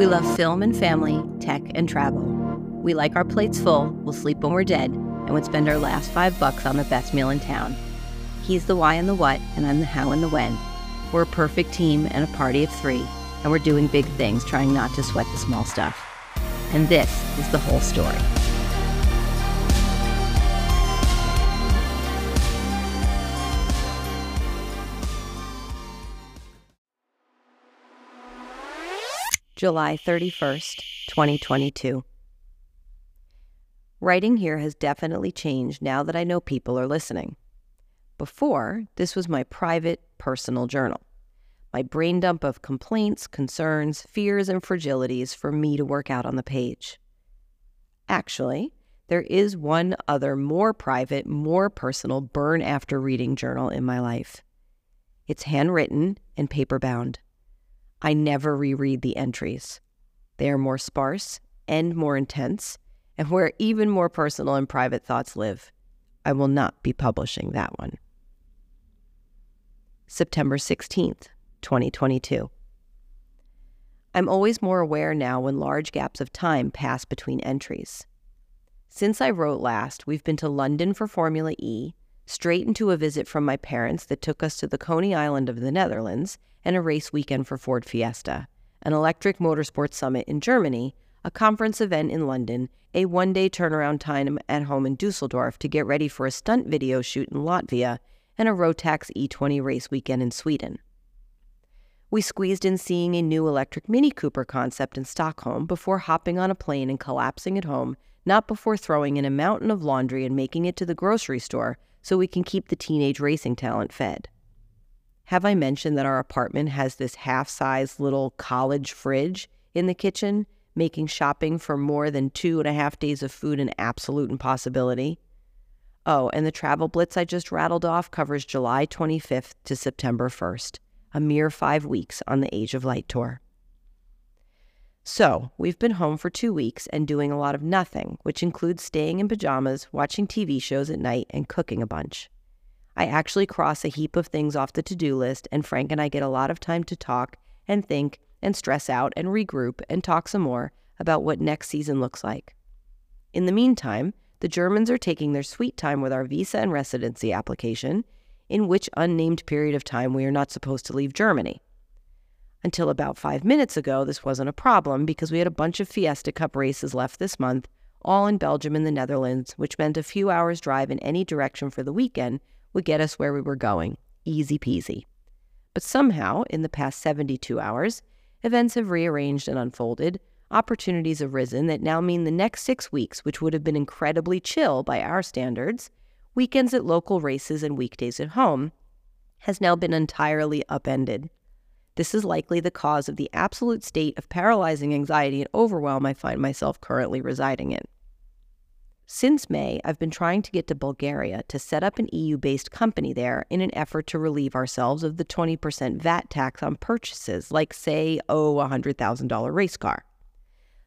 We love film and family, tech and travel. We like our plates full, we'll sleep when we're dead, and would spend our last five bucks on the best meal in town. He's the why and the what, and I'm the how and the when. We're a perfect team and a party of three, and we're doing big things, trying not to sweat the small stuff. And this is the whole story. July 31st, 2022. Writing here has definitely changed now that I know people are listening. Before, this was my private, personal journal, my brain dump of complaints, concerns, fears, and fragilities for me to work out on the page. Actually, there is one other more private, more personal burn after reading journal in my life. It's handwritten and paper bound. I never reread the entries. They are more sparse and more intense, and where even more personal and private thoughts live. I will not be publishing that one. September 16th, 2022. I'm always more aware now when large gaps of time pass between entries. Since I wrote last, we've been to London for Formula E, straight into a visit from my parents that took us to the Coney Island of the Netherlands, and a race weekend for Ford Fiesta, an electric motorsports summit in Germany, a conference event in London, a one day turnaround time at home in Dusseldorf to get ready for a stunt video shoot in Latvia, and a Rotax E20 race weekend in Sweden. We squeezed in seeing a new electric Mini Cooper concept in Stockholm before hopping on a plane and collapsing at home, not before throwing in a mountain of laundry and making it to the grocery store so we can keep the teenage racing talent fed. Have I mentioned that our apartment has this half sized little college fridge in the kitchen, making shopping for more than two and a half days of food an absolute impossibility? Oh, and the travel blitz I just rattled off covers July 25th to September 1st, a mere five weeks on the Age of Light tour. So, we've been home for two weeks and doing a lot of nothing, which includes staying in pajamas, watching TV shows at night, and cooking a bunch. I actually cross a heap of things off the to do list, and Frank and I get a lot of time to talk and think and stress out and regroup and talk some more about what next season looks like. In the meantime, the Germans are taking their sweet time with our visa and residency application, in which unnamed period of time we are not supposed to leave Germany. Until about five minutes ago, this wasn't a problem because we had a bunch of Fiesta Cup races left this month, all in Belgium and the Netherlands, which meant a few hours' drive in any direction for the weekend would get us where we were going. Easy peasy. But somehow, in the past 72 hours, events have rearranged and unfolded, opportunities have risen that now mean the next six weeks, which would have been incredibly chill by our standards, weekends at local races and weekdays at home, has now been entirely upended. This is likely the cause of the absolute state of paralyzing anxiety and overwhelm I find myself currently residing in. Since May, I've been trying to get to Bulgaria to set up an EU based company there in an effort to relieve ourselves of the 20% VAT tax on purchases, like, say, oh, a $100,000 race car.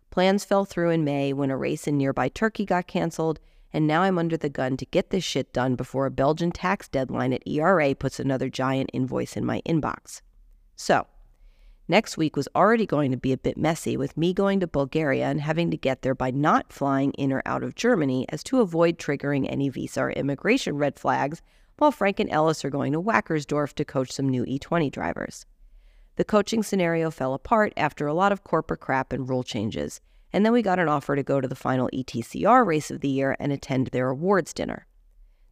Plans fell through in May when a race in nearby Turkey got canceled, and now I'm under the gun to get this shit done before a Belgian tax deadline at ERA puts another giant invoice in my inbox. So, Next week was already going to be a bit messy with me going to Bulgaria and having to get there by not flying in or out of Germany as to avoid triggering any visa or immigration red flags, while Frank and Ellis are going to Wackersdorf to coach some new E20 drivers. The coaching scenario fell apart after a lot of corporate crap and rule changes, and then we got an offer to go to the final ETCR race of the year and attend their awards dinner.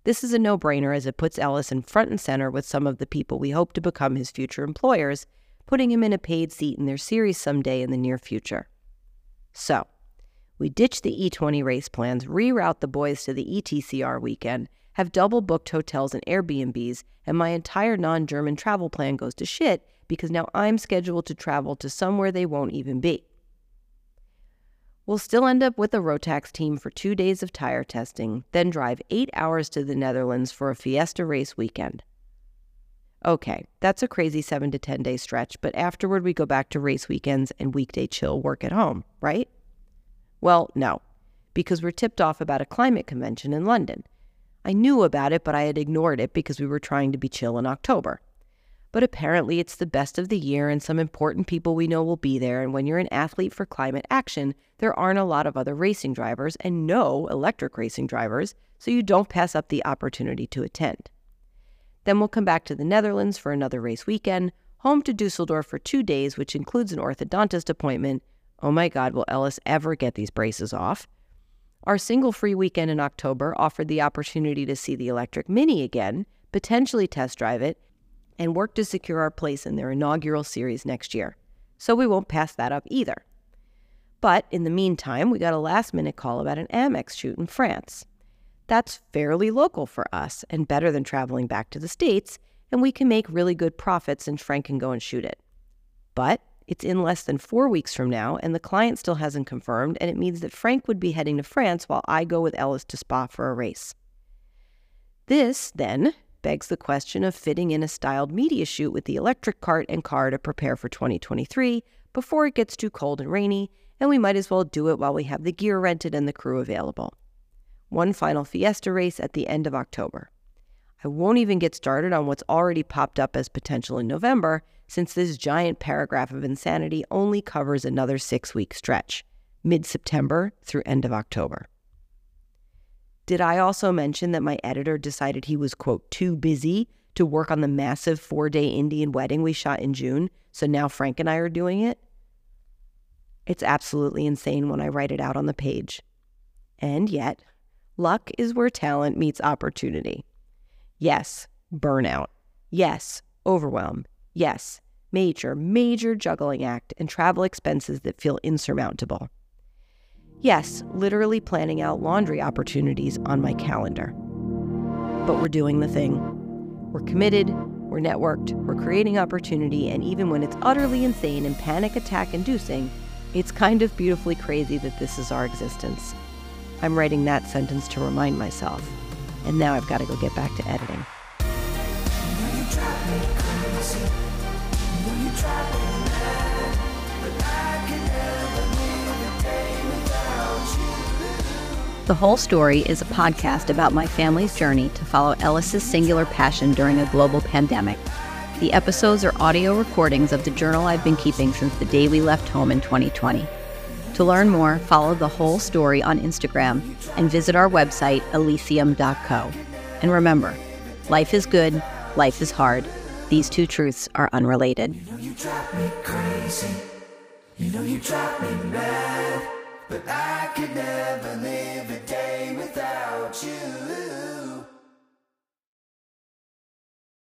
This is a no brainer as it puts Ellis in front and center with some of the people we hope to become his future employers putting him in a paid seat in their series someday in the near future. So, we ditch the E20 race plans, reroute the boys to the ETCR weekend, have double booked hotels and Airbnbs, and my entire non German travel plan goes to shit because now I'm scheduled to travel to somewhere they won't even be. We'll still end up with a Rotax team for two days of tire testing, then drive eight hours to the Netherlands for a Fiesta race weekend. Okay, that's a crazy seven to 10 day stretch, but afterward we go back to race weekends and weekday chill work at home, right? Well, no, because we're tipped off about a climate convention in London. I knew about it, but I had ignored it because we were trying to be chill in October. But apparently it's the best of the year and some important people we know will be there. And when you're an athlete for climate action, there aren't a lot of other racing drivers and no electric racing drivers, so you don't pass up the opportunity to attend. Then we'll come back to the Netherlands for another race weekend, home to Dusseldorf for two days, which includes an orthodontist appointment. Oh my God, will Ellis ever get these braces off? Our single free weekend in October offered the opportunity to see the electric Mini again, potentially test drive it, and work to secure our place in their inaugural series next year. So we won't pass that up either. But in the meantime, we got a last minute call about an Amex shoot in France. That's fairly local for us and better than traveling back to the States, and we can make really good profits and Frank can go and shoot it. But it's in less than four weeks from now, and the client still hasn't confirmed, and it means that Frank would be heading to France while I go with Ellis to Spa for a race. This, then, begs the question of fitting in a styled media shoot with the electric kart and car to prepare for 2023 before it gets too cold and rainy, and we might as well do it while we have the gear rented and the crew available. One final Fiesta race at the end of October. I won't even get started on what's already popped up as potential in November, since this giant paragraph of insanity only covers another six week stretch, mid September through end of October. Did I also mention that my editor decided he was, quote, too busy to work on the massive four day Indian wedding we shot in June? So now Frank and I are doing it? It's absolutely insane when I write it out on the page. And yet, luck is where talent meets opportunity. Yes, burnout. Yes, overwhelm. Yes, major, major juggling act and travel expenses that feel insurmountable. Yes, literally planning out laundry opportunities on my calendar. But we're doing the thing. We're committed, we're networked, we're creating opportunity, and even when it's utterly insane and panic attack inducing, it's kind of beautifully crazy that this is our existence. I'm writing that sentence to remind myself. And now I've got to go get back to editing. The Whole Story is a podcast about my family's journey to follow Ellis's singular passion during a global pandemic. The episodes are audio recordings of the journal I've been keeping since the day we left home in 2020. To learn more, follow The Whole Story on Instagram and visit our website, ellysium.co. And remember, life is good, life is hard. These two truths are unrelated. You know you but I could never live a day without you.